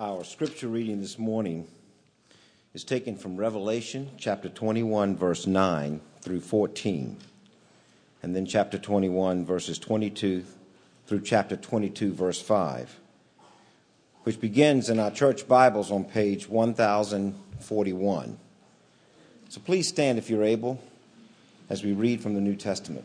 Our scripture reading this morning is taken from Revelation chapter 21, verse 9 through 14, and then chapter 21, verses 22 through chapter 22, verse 5, which begins in our church Bibles on page 1041. So please stand if you're able as we read from the New Testament.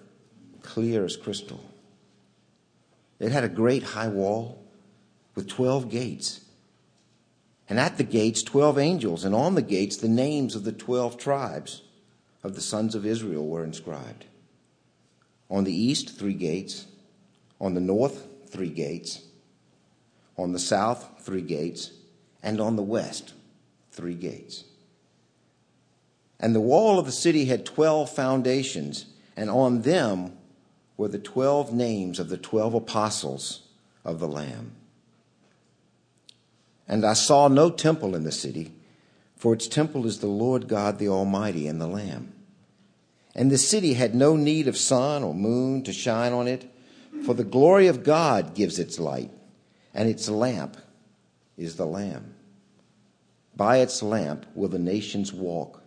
clear as crystal. It had a great high wall with 12 gates. And at the gates, 12 angels, and on the gates, the names of the 12 tribes of the sons of Israel were inscribed. On the east, three gates. On the north, three gates. On the south, three gates. And on the west, three gates. And the wall of the city had 12 foundations, and on them were the 12 names of the 12 apostles of the Lamb. And I saw no temple in the city, for its temple is the Lord God the Almighty and the Lamb. And the city had no need of sun or moon to shine on it, for the glory of God gives its light, and its lamp is the Lamb. By its lamp will the nations walk,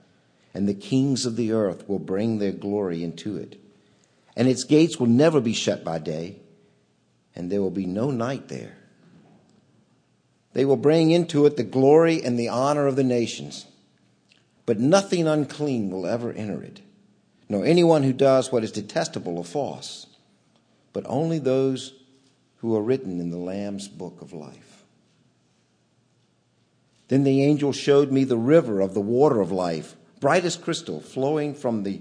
and the kings of the earth will bring their glory into it and its gates will never be shut by day, and there will be no night there. They will bring into it the glory and the honor of the nations, but nothing unclean will ever enter it, nor anyone who does what is detestable or false, but only those who are written in the Lamb's book of life. Then the angel showed me the river of the water of life, bright as crystal, flowing from the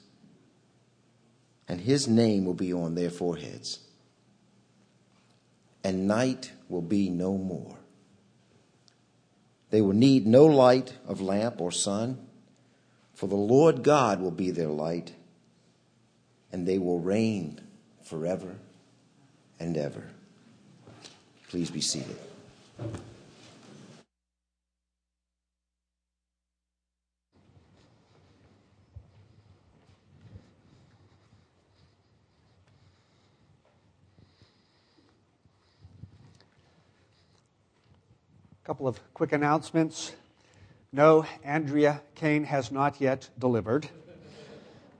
and his name will be on their foreheads. And night will be no more. They will need no light of lamp or sun, for the Lord God will be their light, and they will reign forever and ever. Please be seated. Couple of quick announcements. No, Andrea Kane has not yet delivered.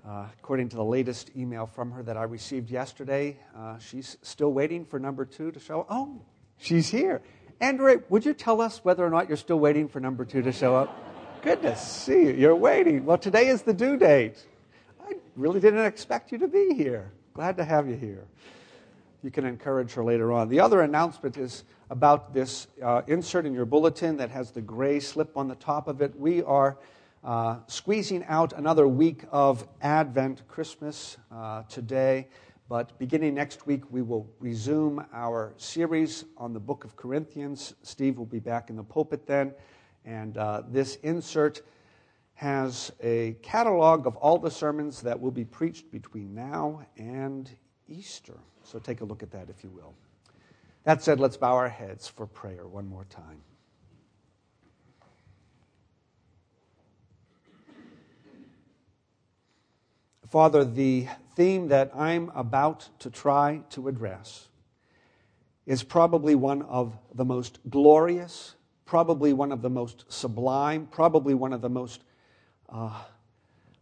Uh, according to the latest email from her that I received yesterday, uh, she's still waiting for number two to show up. Oh, she's here. Andrea, would you tell us whether or not you're still waiting for number two to show up? Goodness, see you. You're waiting. Well, today is the due date. I really didn't expect you to be here. Glad to have you here. You can encourage her later on. The other announcement is about this uh, insert in your bulletin that has the gray slip on the top of it. We are uh, squeezing out another week of Advent Christmas uh, today, but beginning next week, we will resume our series on the book of Corinthians. Steve will be back in the pulpit then, and uh, this insert has a catalog of all the sermons that will be preached between now and Easter. So take a look at that if you will. That said, let's bow our heads for prayer one more time. Father, the theme that I'm about to try to address is probably one of the most glorious, probably one of the most sublime, probably one of the most uh,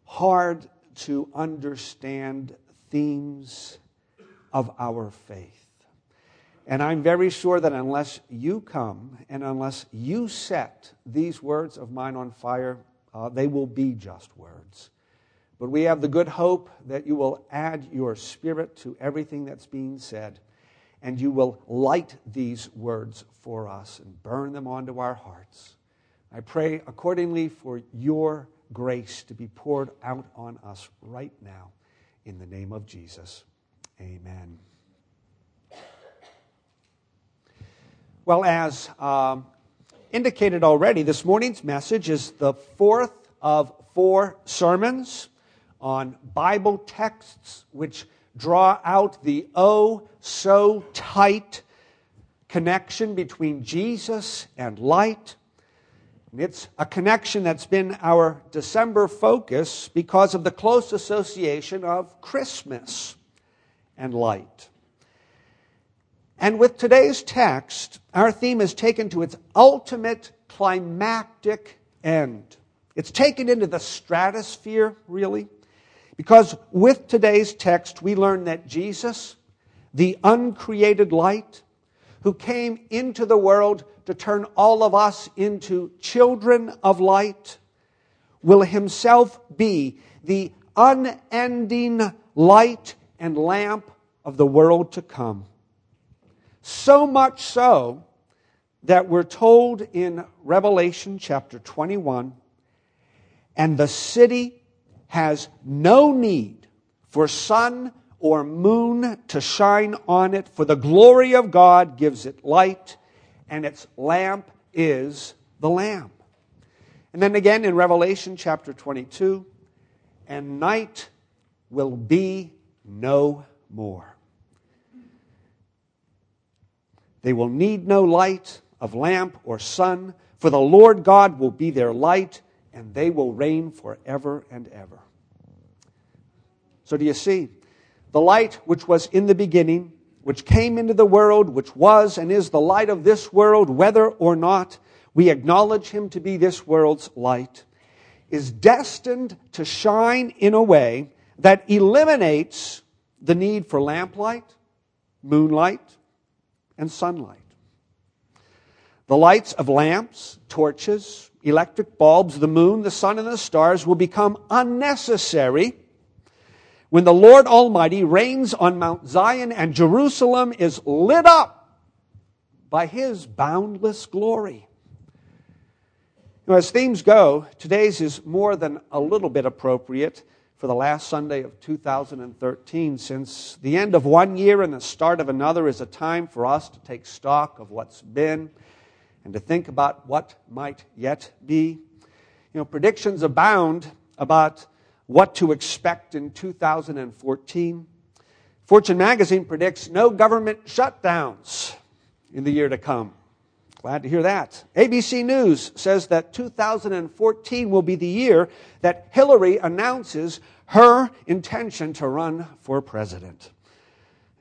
hard to understand themes of our faith. And I'm very sure that unless you come and unless you set these words of mine on fire, uh, they will be just words. But we have the good hope that you will add your spirit to everything that's being said, and you will light these words for us and burn them onto our hearts. I pray accordingly for your grace to be poured out on us right now. In the name of Jesus. Amen. Well, as um, indicated already, this morning's message is the fourth of four sermons on Bible texts which draw out the oh so tight connection between Jesus and light. And it's a connection that's been our December focus because of the close association of Christmas and light. And with today's text, our theme is taken to its ultimate climactic end. It's taken into the stratosphere, really, because with today's text, we learn that Jesus, the uncreated light, who came into the world to turn all of us into children of light, will himself be the unending light and lamp of the world to come. So much so that we're told in Revelation chapter 21 and the city has no need for sun or moon to shine on it, for the glory of God gives it light, and its lamp is the Lamb. And then again in Revelation chapter 22, and night will be no more. They will need no light of lamp or sun, for the Lord God will be their light, and they will reign forever and ever. So, do you see? The light which was in the beginning, which came into the world, which was and is the light of this world, whether or not we acknowledge him to be this world's light, is destined to shine in a way that eliminates the need for lamplight, moonlight, and sunlight. The lights of lamps, torches, electric bulbs, the moon, the sun, and the stars will become unnecessary when the Lord Almighty reigns on Mount Zion and Jerusalem is lit up by his boundless glory. Now, as themes go, today's is more than a little bit appropriate for the last Sunday of 2013, since the end of one year and the start of another is a time for us to take stock of what's been and to think about what might yet be. You know, predictions abound about what to expect in 2014. Fortune magazine predicts no government shutdowns in the year to come. Glad to hear that. ABC News says that 2014 will be the year that Hillary announces her intention to run for president.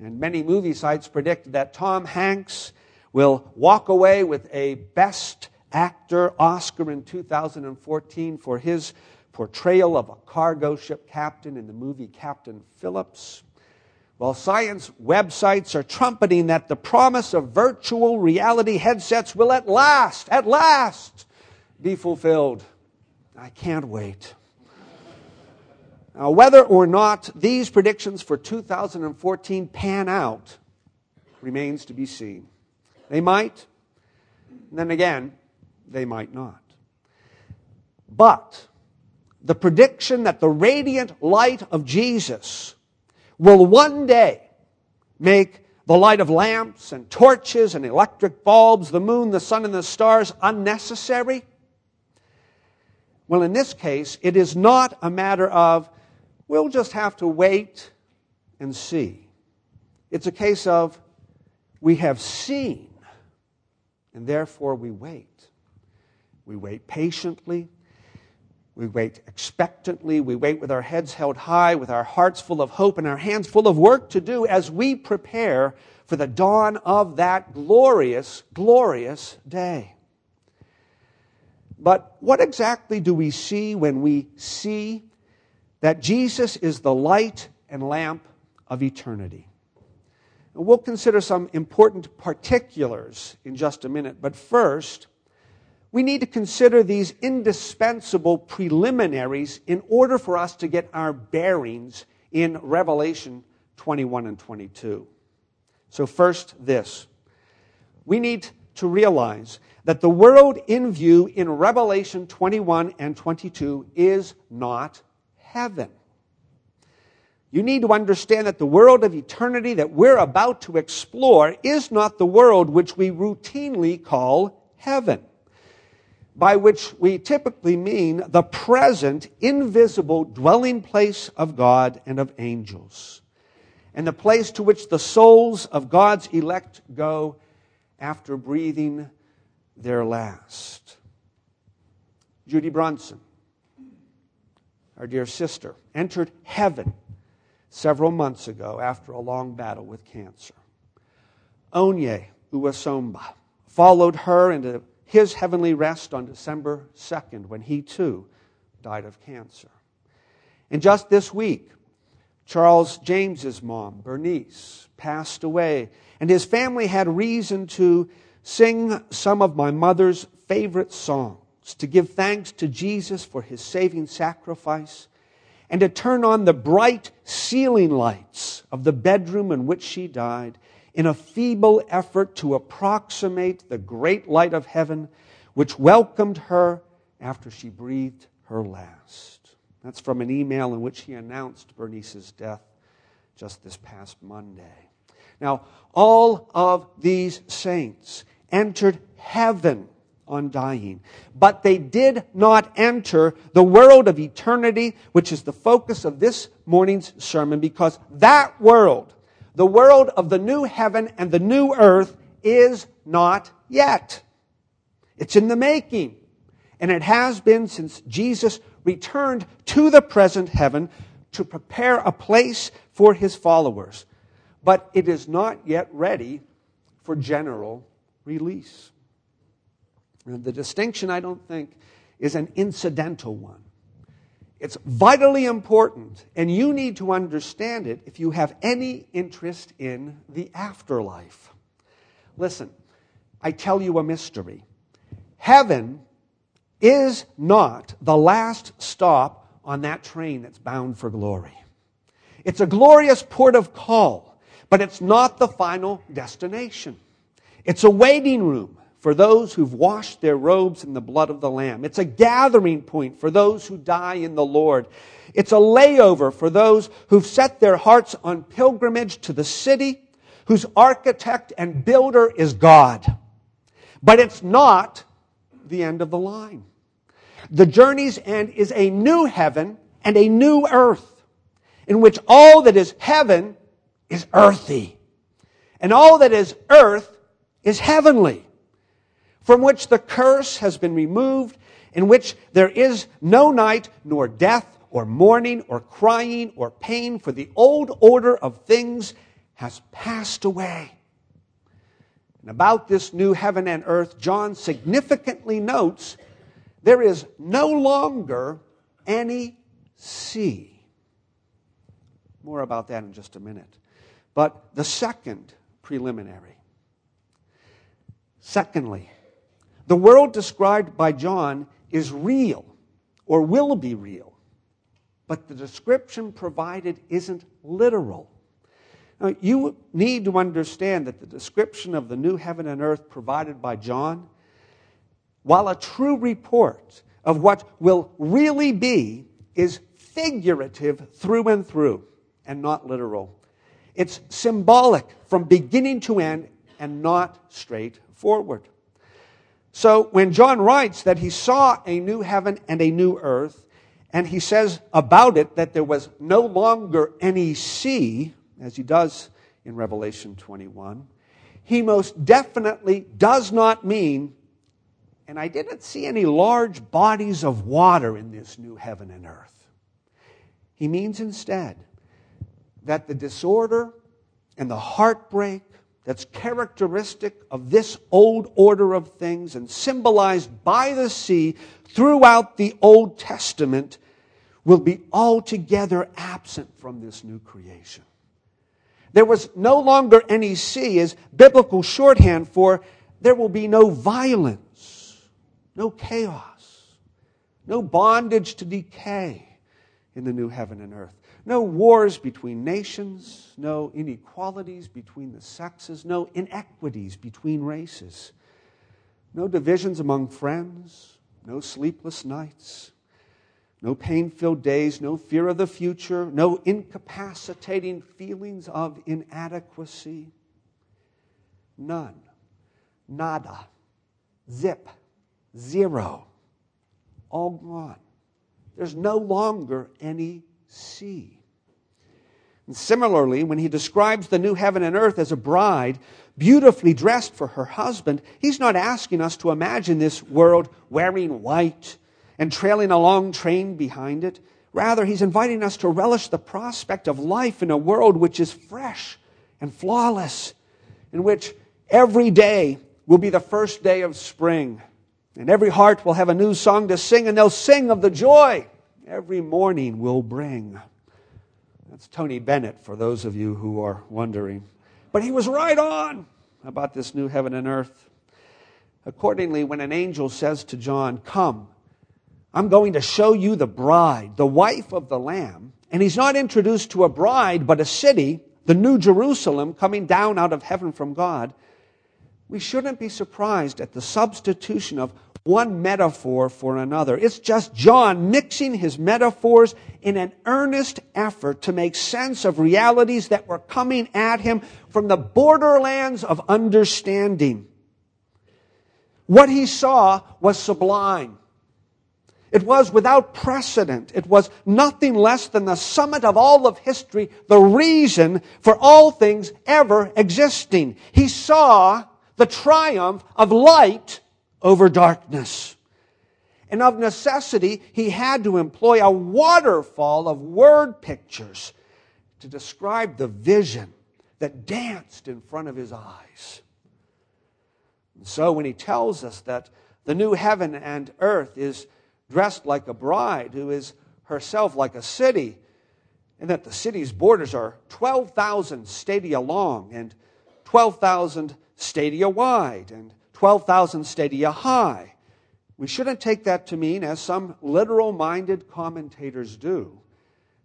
And many movie sites predict that Tom Hanks will walk away with a Best Actor Oscar in 2014 for his portrayal of a cargo ship captain in the movie Captain Phillips. While science websites are trumpeting that the promise of virtual reality headsets will at last, at last, be fulfilled. I can't wait. Now, whether or not these predictions for 2014 pan out remains to be seen. They might, then again, they might not. But the prediction that the radiant light of Jesus will one day make the light of lamps and torches and electric bulbs, the moon, the sun, and the stars unnecessary? Well, in this case, it is not a matter of we'll just have to wait and see. It's a case of we have seen, and therefore we wait. We wait patiently, we wait expectantly. We wait with our heads held high, with our hearts full of hope and our hands full of work to do as we prepare for the dawn of that glorious, glorious day. But what exactly do we see when we see that Jesus is the light and lamp of eternity? We'll consider some important particulars in just a minute. But first, we need to consider these indispensable preliminaries in order for us to get our bearings in Revelation 21 and 22. So, first, this. We need to realize that the world in view in Revelation 21 and 22 is not heaven. You need to understand that the world of eternity that we're about to explore is not the world which we routinely call heaven, by which we typically mean the present, invisible dwelling place of God and of angels, and the place to which the souls of God's elect go after breathing their last. Judy Brunson, our dear sister, entered heaven several months ago after a long battle with cancer. Onye Uwasomba followed her into his heavenly rest on December 2nd when he too died of cancer. And just this week, Charles James's mom, Bernice, passed away, and his family had reason to sing some of my mother's favorite songs to give thanks to Jesus for his saving sacrifice and to turn on the bright ceiling lights of the bedroom in which she died in a feeble effort to approximate the great light of heaven which welcomed her after she breathed her last. That's from an email in which he announced Bernice's death just this past Monday. Now, all of these saints entered heaven on dying. But they did not enter the world of eternity, which is the focus of this morning's sermon, because that world, the world of the new heaven and the new earth, is not yet. It's in the making. And it has been since Jesus returned to the present heaven to prepare a place for his followers. But it is not yet ready for general release. The distinction, I don't think, is an incidental one. It's vitally important, and you need to understand it if you have any interest in the afterlife. Listen, I tell you a mystery. Heaven is not the last stop on that train that's bound for glory. It's a glorious port of call, but it's not the final destination. It's a waiting room for those who've washed their robes in the blood of the Lamb. It's a gathering point for those who die in the Lord. It's a layover for those who've set their hearts on pilgrimage to the city whose architect and builder is God. But it's not the end of the line. The journey's end is a new heaven and a new earth in which all that is heaven is earthy and all that is earth is heavenly from which the curse has been removed, in which there is no night, nor death, or mourning, or crying, or pain, for the old order of things has passed away. And about this new heaven and earth, John significantly notes there is no longer any sea. More about that in just a minute. But the second preliminary. Secondly, the world described by John is real or will be real, but the description provided isn't literal. Now, you need to understand that the description of the new heaven and earth provided by John, while a true report of what will really be, is figurative through and through and not literal. It's symbolic from beginning to end and not straightforward. So when John writes that he saw a new heaven and a new earth, and he says about it that there was no longer any sea, as he does in Revelation 21, he most definitely does not mean, and I didn't see any large bodies of water in this new heaven and earth. He means instead that the disorder and the heartbreak that's characteristic of this old order of things and symbolized by the sea throughout the Old Testament will be altogether absent from this new creation. there was no longer any sea as biblical shorthand for there will be no violence, no chaos, no bondage to decay in the new heaven and earth. No wars between nations, no inequalities between the sexes, no inequities between races, no divisions among friends, no sleepless nights, no pain filled days, no fear of the future, no incapacitating feelings of inadequacy. None. Nada. Zip. Zero. All gone. There's no longer any sea. And similarly, when he describes the new heaven and earth as a bride beautifully dressed for her husband, he's not asking us to imagine this world wearing white and trailing a long train behind it. Rather, he's inviting us to relish the prospect of life in a world which is fresh and flawless, in which every day will be the first day of spring, and every heart will have a new song to sing, and they'll sing of the joy every morning will bring. That's Tony Bennett, for those of you who are wondering. But he was right on about this new heaven and earth. Accordingly, when an angel says to John, Come, I'm going to show you the bride, the wife of the Lamb, and he's not introduced to a bride, but a city, the New Jerusalem, coming down out of heaven from God, we shouldn't be surprised at the substitution of one metaphor for another. It's just John mixing his metaphors in an earnest effort to make sense of realities that were coming at him from the borderlands of understanding. What he saw was sublime. It was without precedent. It was nothing less than the summit of all of history, the reason for all things ever existing. He saw the triumph of light over darkness. And of necessity, he had to employ a waterfall of word pictures to describe the vision that danced in front of his eyes. And so when he tells us that the new heaven and earth is dressed like a bride who is herself like a city, and that the city's borders are 12,000 stadia long and 12,000 stadia wide and 12,000 stadia high. We shouldn't take that to mean, as some literal minded commentators do,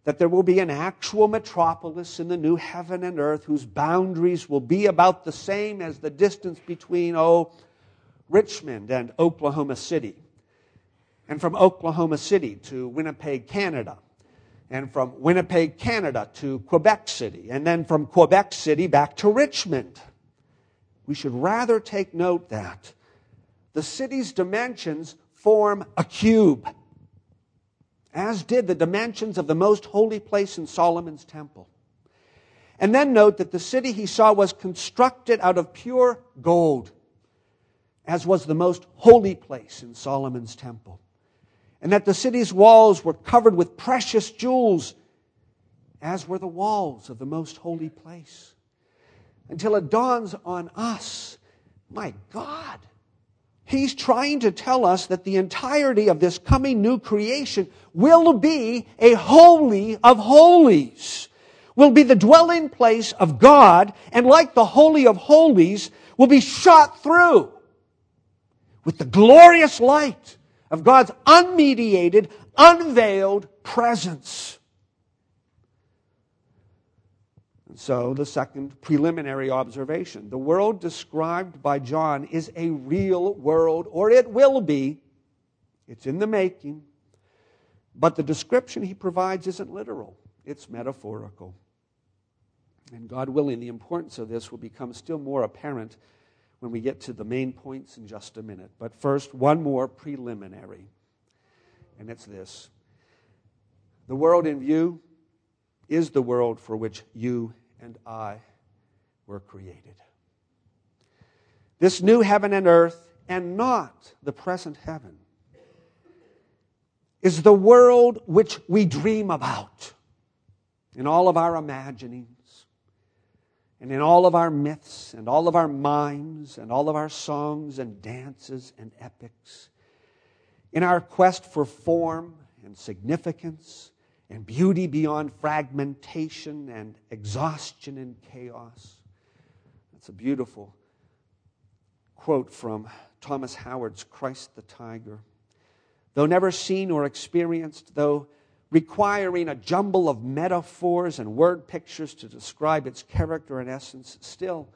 that there will be an actual metropolis in the new heaven and earth whose boundaries will be about the same as the distance between, oh, Richmond and Oklahoma City, and from Oklahoma City to Winnipeg, Canada, and from Winnipeg, Canada to Quebec City, and then from Quebec City back to Richmond. We should rather take note that the city's dimensions form a cube, as did the dimensions of the most holy place in Solomon's temple. And then note that the city he saw was constructed out of pure gold, as was the most holy place in Solomon's temple. And that the city's walls were covered with precious jewels, as were the walls of the most holy place until it dawns on us my God, He's trying to tell us that the entirety of this coming new creation will be a holy of holies, will be the dwelling place of God, and like the Holy of Holies, will be shot through with the glorious light of God's unmediated, unveiled presence. So, the second preliminary observation the world described by John is a real world, or it will be. It's in the making. But the description he provides isn't literal, it's metaphorical. And God willing, the importance of this will become still more apparent when we get to the main points in just a minute. But first, one more preliminary, and it's this the world in view is the world for which you and I were created. This new heaven and earth, and not the present heaven, is the world which we dream about in all of our imaginings, and in all of our myths, and all of our mimes, and all of our songs and dances and epics, in our quest for form and significance and beauty beyond fragmentation and exhaustion and chaos. That's a beautiful quote from Thomas Howard's Christ the Tiger. Though never seen or experienced, though requiring a jumble of metaphors and word pictures to describe its character and essence, still,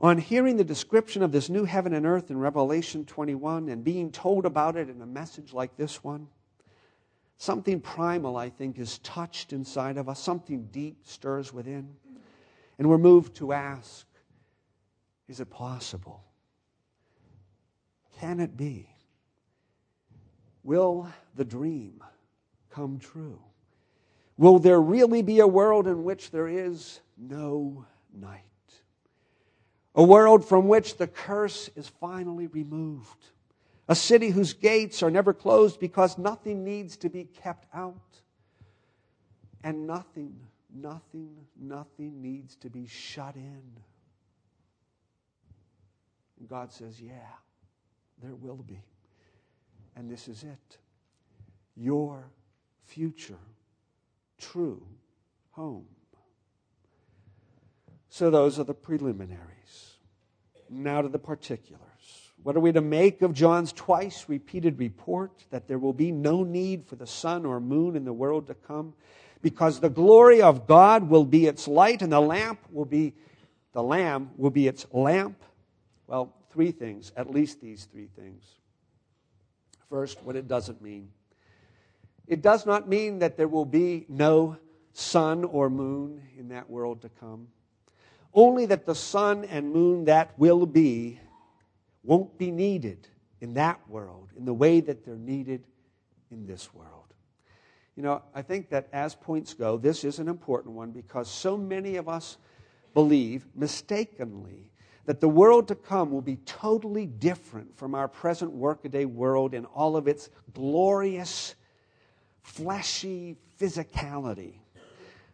on hearing the description of this new heaven and earth in Revelation 21 and being told about it in a message like this one, something primal, I think, is touched inside of us, something deep stirs within. And we're moved to ask is it possible? Can it be? Will the dream come true? Will there really be a world in which there is no night? A world from which the curse is finally removed. A city whose gates are never closed because nothing needs to be kept out. And nothing, nothing, nothing needs to be shut in. And God says, Yeah, there will be. And this is it. Your future, true home. So those are the preliminaries. Now to the particulars. What are we to make of John's twice repeated report that there will be no need for the sun or moon in the world to come? Because the glory of God will be its light and the lamp will be, the Lamb will be its lamp. Well, three things, at least these three things. First, what it doesn't mean. It does not mean that there will be no sun or moon in that world to come. Only that the sun and moon that will be won't be needed in that world in the way that they're needed in this world. You know, I think that as points go, this is an important one because so many of us believe mistakenly that the world to come will be totally different from our present workaday world in all of its glorious, fleshy physicality.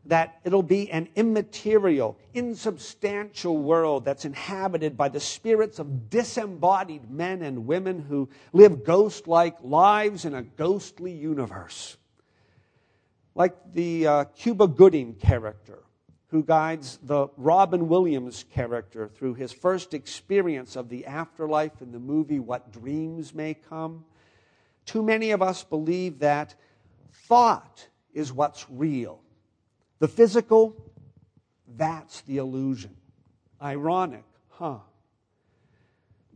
That it'll be an immaterial, insubstantial world that's inhabited by the spirits of disembodied men and women who live ghost like lives in a ghostly universe. Like the uh, Cuba Gooding character who guides the Robin Williams character through his first experience of the afterlife in the movie What Dreams May Come. Too many of us believe that thought is what's real. The physical, that's the illusion. Ironic, huh?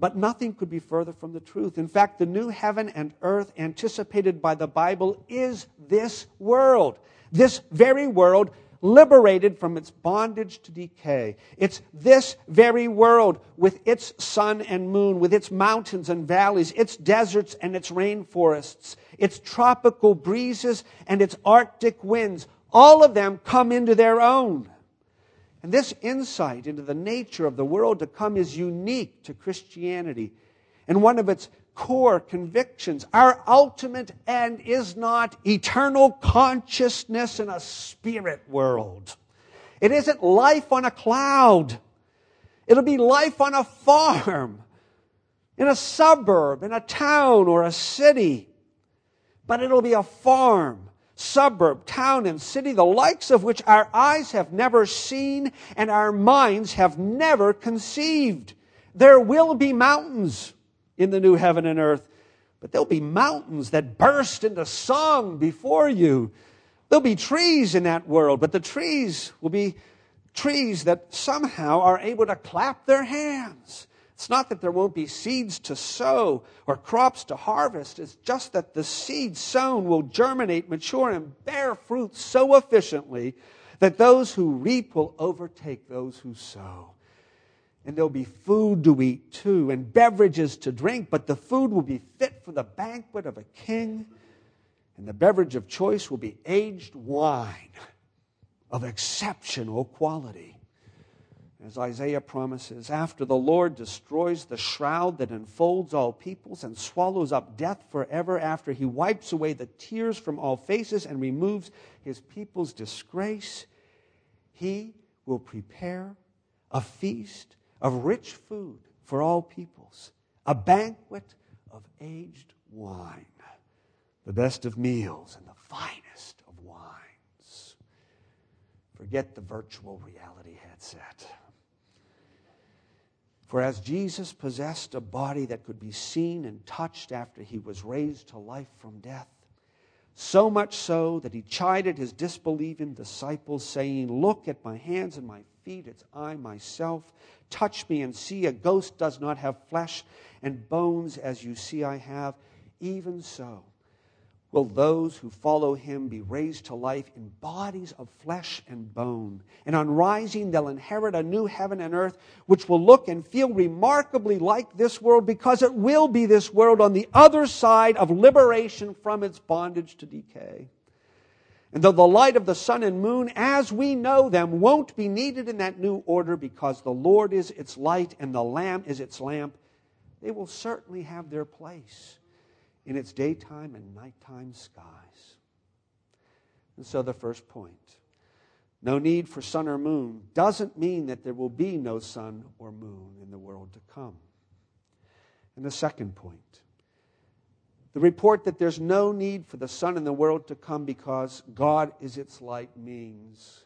But nothing could be further from the truth. In fact, the new heaven and earth anticipated by the Bible is this world. This very world liberated from its bondage to decay. It's this very world with its sun and moon, with its mountains and valleys, its deserts and its rainforests, its tropical breezes and its arctic winds. All of them come into their own. And this insight into the nature of the world to come is unique to Christianity. And one of its core convictions. Our ultimate end is not eternal consciousness in a spirit world. It isn't life on a cloud. It'll be life on a farm, in a suburb, in a town or a city. But it'll be a farm, suburb, town, and city, the likes of which our eyes have never seen and our minds have never conceived. There will be mountains in the new heaven and earth. But there'll be mountains that burst into song before you. There'll be trees in that world, but the trees will be trees that somehow are able to clap their hands. It's not that there won't be seeds to sow or crops to harvest. It's just that the seed sown will germinate, mature, and bear fruit so efficiently that those who reap will overtake those who sow and there'll be food to eat too, and beverages to drink, but the food will be fit for the banquet of a king, and the beverage of choice will be aged wine of exceptional quality. As Isaiah promises, after the Lord destroys the shroud that enfolds all peoples and swallows up death forever, after he wipes away the tears from all faces and removes his people's disgrace, he will prepare a feast of rich food for all peoples, a banquet of aged wine, the best of meals and the finest of wines. Forget the virtual reality headset. For as Jesus possessed a body that could be seen and touched after he was raised to life from death, so much so that he chided his disbelieving disciples, saying, Look at my hands and my feet, it's I myself. Touch me and see. A ghost does not have flesh and bones as you see I have. Even so, will those who follow him be raised to life in bodies of flesh and bone. And on rising, they'll inherit a new heaven and earth, which will look and feel remarkably like this world because it will be this world on the other side of liberation from its bondage to decay. And though the light of the sun and moon, as we know them, won't be needed in that new order because the Lord is its light and the Lamb is its lamp, they will certainly have their place in its daytime and nighttime skies. And so the first point no need for sun or moon doesn't mean that there will be no sun or moon in the world to come. And the second point the report that there's no need for the sun in the world to come because God is its light means,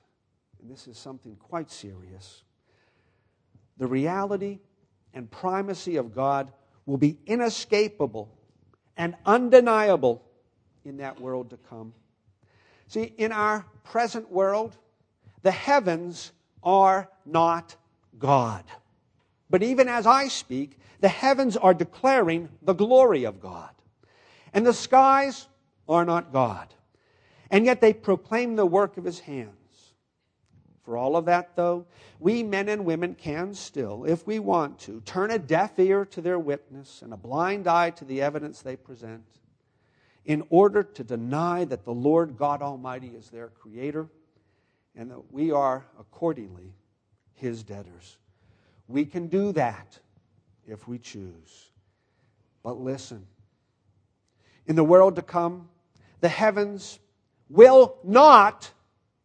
and this is something quite serious, the reality and primacy of God will be inescapable and undeniable in that world to come. See, in our present world, the heavens are not God. But even as I speak, the heavens are declaring the glory of God. And the skies are not God. And yet they proclaim the work of his hands. For all of that, though, we men and women can still, if we want to, turn a deaf ear to their witness and a blind eye to the evidence they present in order to deny that the Lord God Almighty is their creator and that we are accordingly his debtors. We can do that if we choose. But listen, in the world to come, the heavens will not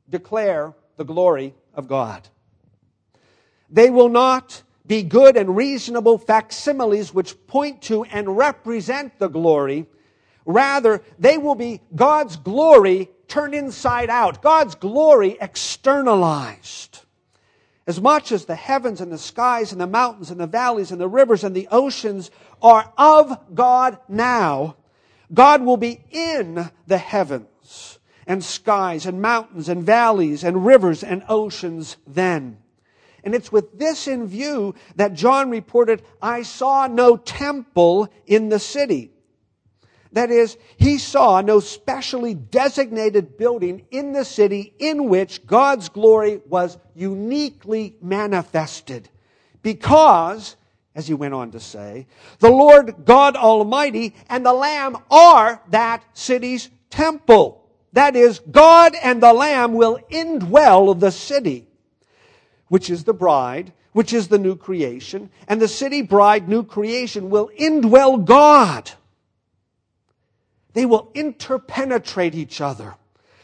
declare the glory of God. They will not be good and reasonable facsimiles which point to and represent the glory. Rather, they will be God's glory turned inside out, God's glory externalized. As much as the heavens and the skies and the mountains and the valleys and the rivers and the oceans are of God now, God will be in the heavens and skies and mountains and valleys and rivers and oceans then. And it's with this in view that John reported, I saw no temple in the city. That is, he saw no specially designated building in the city in which God's glory was uniquely manifested. Because as he went on to say, the Lord God Almighty and the Lamb are that city's temple. That is, God and the Lamb will indwell the city, which is the bride, which is the new creation, and the city bride, new creation, will indwell God. They will interpenetrate each other.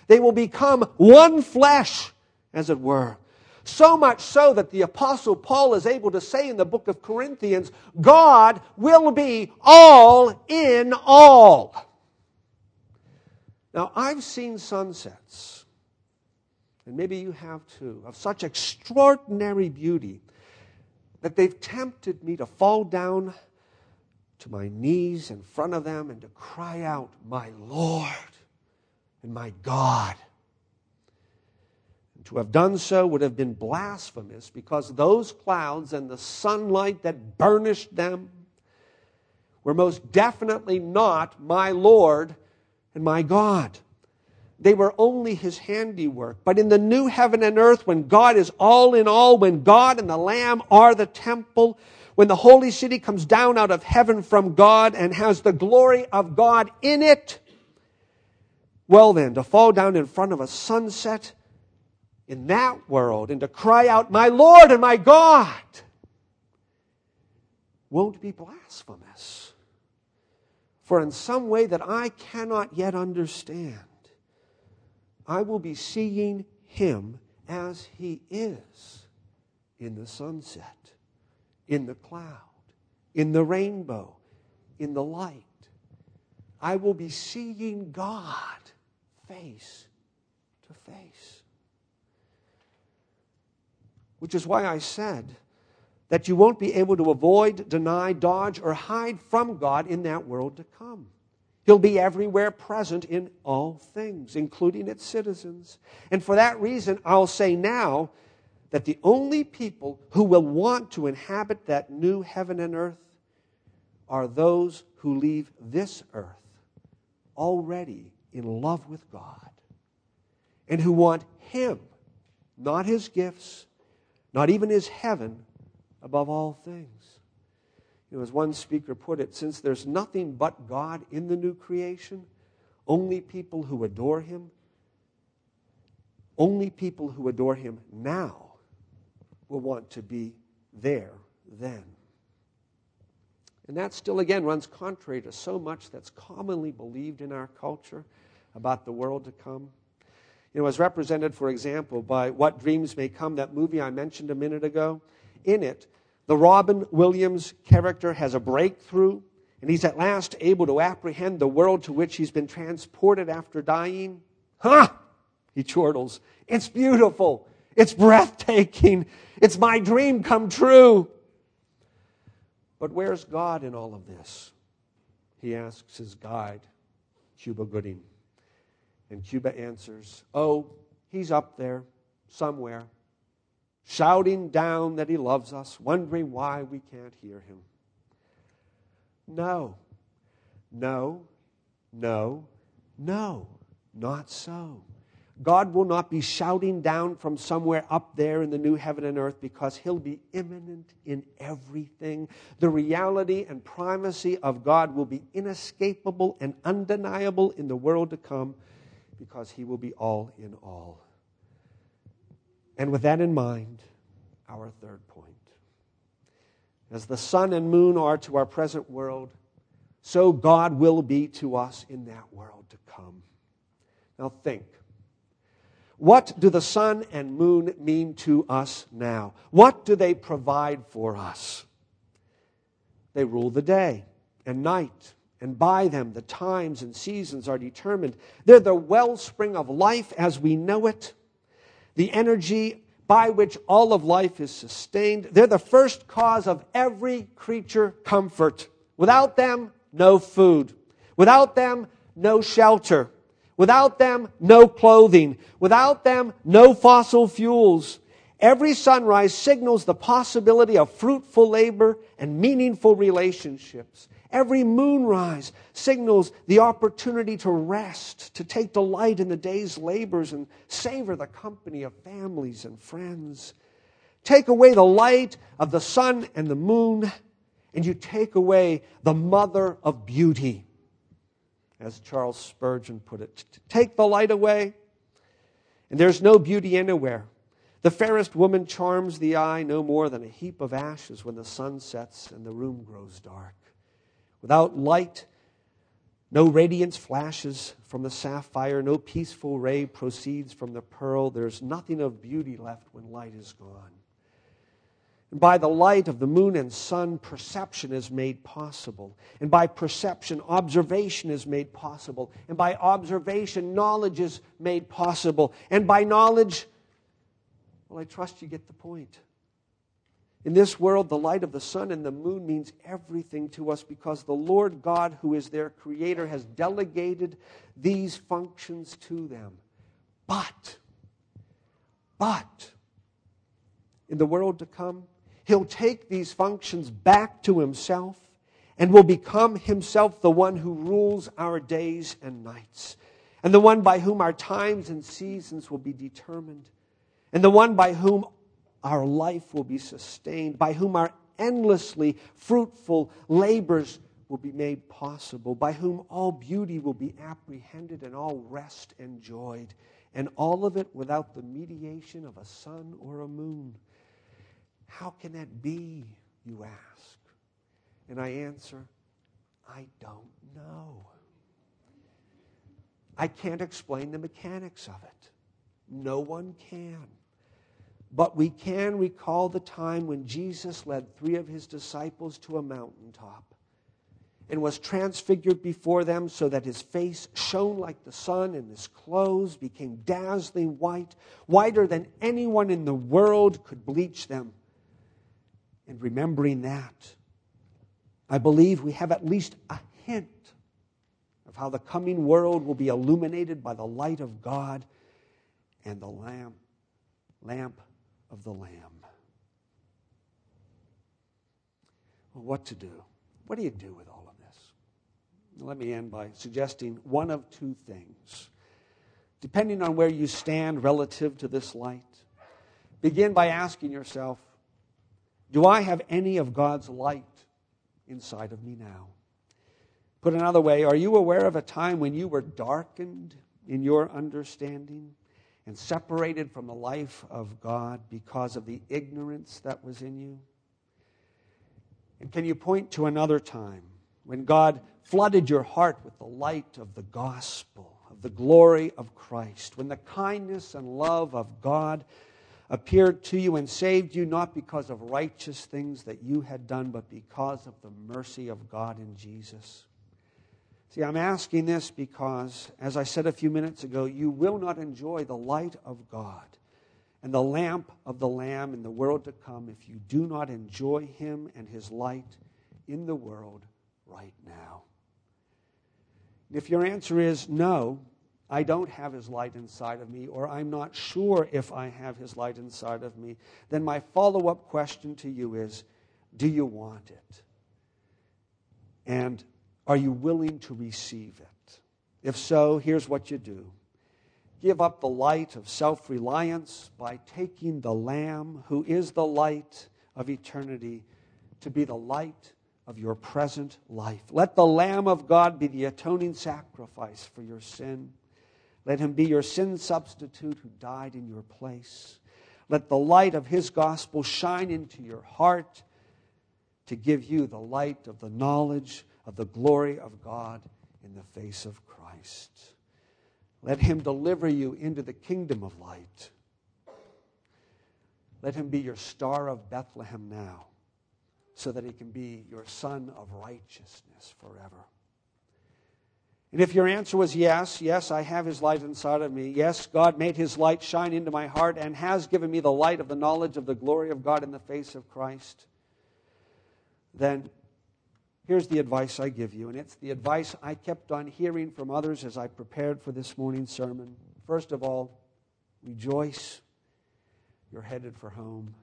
They will become one flesh, as it were. So much so that the Apostle Paul is able to say in the book of Corinthians, God will be all in all. Now, I've seen sunsets, and maybe you have too, of such extraordinary beauty that they've tempted me to fall down to my knees in front of them and to cry out, My Lord and my God. And To have done so would have been blasphemous because those clouds and the sunlight that burnished them were most definitely not my Lord and my God. They were only his handiwork. But in the new heaven and earth, when God is all in all, when God and the Lamb are the temple, when the holy city comes down out of heaven from God and has the glory of God in it, well then, to fall down in front of a sunset in that world and to cry out, My Lord and my God, won't be blasphemous. For in some way that I cannot yet understand, I will be seeing him as he is in the sunset, in the cloud, in the rainbow, in the light. I will be seeing God face to face. Which is why I said that you won't be able to avoid, deny, dodge, or hide from God in that world to come. He'll be everywhere present in all things, including its citizens. And for that reason, I'll say now that the only people who will want to inhabit that new heaven and earth are those who leave this earth already in love with God and who want Him, not His gifts, not even His heaven, above all things. You know, as one speaker put it, since there's nothing but God in the new creation, only people who adore Him, only people who adore Him now will want to be there then. And that still, again, runs contrary to so much that's commonly believed in our culture about the world to come. You know, as represented, for example, by What Dreams May Come, that movie I mentioned a minute ago, in it, the Robin Williams character has a breakthrough, and he's at last able to apprehend the world to which he's been transported after dying. Huh! He chortles. It's beautiful. It's breathtaking. It's my dream come true. But where's God in all of this? He asks his guide, Cuba Gooding. And Cuba answers, Oh, he's up there somewhere, shouting down that he loves us, wondering why we can't hear him. No, no, no, no, not so. God will not be shouting down from somewhere up there in the new heaven and earth because he'll be immanent in everything. The reality and primacy of God will be inescapable and undeniable in the world to come because he will be all in all. And with that in mind, our third point. As the sun and moon are to our present world, so God will be to us in that world to come. Now think what do the sun and moon mean to us now? What do they provide for us? They rule the day and night, and by them the times and seasons are determined. They're the wellspring of life as we know it, the energy by which all of life is sustained. They're the first cause of every creature comfort. Without them, no food. Without them, no shelter. Without them, no clothing. Without them, no fossil fuels. Every sunrise signals the possibility of fruitful labor and meaningful relationships. Every moonrise signals the opportunity to rest, to take delight in the day's labors and savor the company of families and friends. Take away the light of the sun and the moon, and you take away the mother of beauty as Charles Spurgeon put it. Take the light away, and there's no beauty anywhere. The fairest woman charms the eye no more than a heap of ashes when the sun sets and the room grows dark. Without light, no radiance flashes from the sapphire, no peaceful ray proceeds from the pearl. There's nothing of beauty left when light is gone. And by the light of the moon and sun, perception is made possible. And by perception, observation is made possible. And by observation, knowledge is made possible. And by knowledge, well, I trust you get the point. In this world, the light of the sun and the moon means everything to us because the Lord God, who is their creator, has delegated these functions to them. But, but, in the world to come, he'll take these functions back to himself and will become himself the one who rules our days and nights, and the one by whom our times and seasons will be determined, and the one by whom our life will be sustained, by whom our endlessly fruitful labors will be made possible, by whom all beauty will be apprehended and all rest enjoyed, and all of it without the mediation of a sun or a moon. How can that be, you ask? And I answer, I don't know. I can't explain the mechanics of it. No one can. But we can recall the time when Jesus led three of his disciples to a mountaintop. and was transfigured before them so that his face shone like the sun and his clothes became dazzling white, whiter than anyone in the world could bleach them. And remembering that, I believe we have at least a hint of how the coming world will be illuminated by the light of God and the lamp, lamp of the Lamb. Well, what to do? What do you do with all of this? Let me end by suggesting one of two things. Depending on where you stand relative to this light, begin by asking yourself Do I have any of God's light inside of me now? Put another way, are you aware of a time when you were darkened in your understanding and separated from the life of God because of the ignorance that was in you? And can you point to another time when God flooded your heart with the light of the gospel, of the glory of Christ, when the kindness and love of God appeared to you and saved you not because of righteous things that you had done, but because of the mercy of God in Jesus? See, I'm asking this because, as I said a few minutes ago, you will not enjoy the light of God and the lamp of the Lamb in the world to come if you do not enjoy Him and His light in the world right now. If your answer is no, I don't have His light inside of me, or I'm not sure if I have His light inside of me, then my follow up question to you is do you want it? And are you willing to receive it? If so, here's what you do give up the light of self reliance by taking the Lamb, who is the light of eternity, to be the light of your present life. Let the Lamb of God be the atoning sacrifice for your sin. Let him be your sin substitute who died in your place. Let the light of his gospel shine into your heart to give you the light of the knowledge of the glory of God in the face of Christ. Let him deliver you into the kingdom of light. Let him be your star of Bethlehem now, so that he can be your sun of righteousness forever. And if your answer was yes, yes, I have his light inside of me. Yes, God made his light shine into my heart and has given me the light of the knowledge of the glory of God in the face of Christ. Then Here's the advice I give you, and it's the advice I kept on hearing from others as I prepared for this morning's sermon. First of all, rejoice. You're headed for home.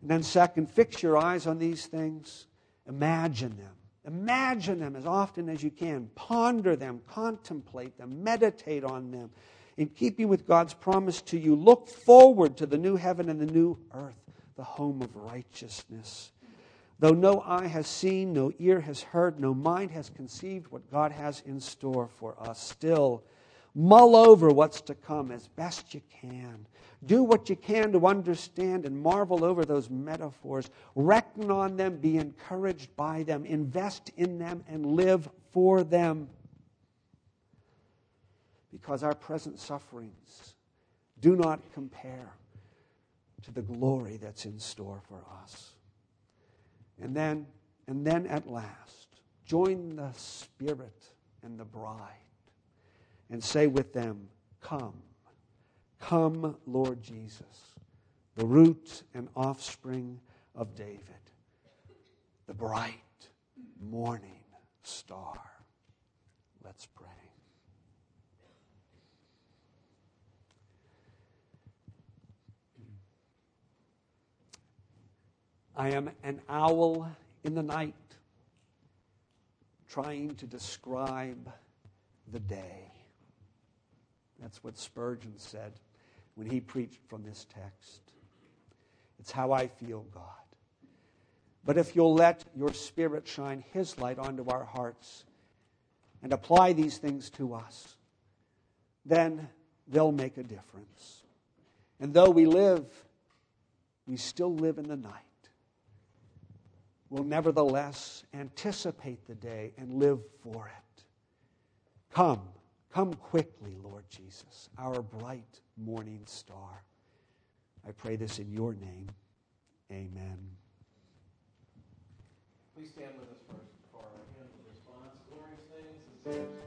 And then, second, fix your eyes on these things. Imagine them. Imagine them as often as you can. Ponder them, contemplate them, meditate on them. In keeping with God's promise to you, look forward to the new heaven and the new earth, the home of righteousness. Though no eye has seen, no ear has heard, no mind has conceived what God has in store for us, still mull over what's to come as best you can. Do what you can to understand and marvel over those metaphors. Reckon on them, be encouraged by them, invest in them, and live for them. Because our present sufferings do not compare to the glory that's in store for us. And then, and then at last, join the Spirit and the bride and say with them, Come, come, Lord Jesus, the root and offspring of David, the bright morning star. Let's pray. I am an owl in the night trying to describe the day. That's what Spurgeon said when he preached from this text. It's how I feel, God. But if you'll let your Spirit shine His light onto our hearts and apply these things to us, then they'll make a difference. And though we live, we still live in the night will nevertheless anticipate the day and live for it. Come, come quickly, Lord Jesus, our bright morning star. I pray this in your name. Amen. Please stand with us first for our hymn response. Glorious things.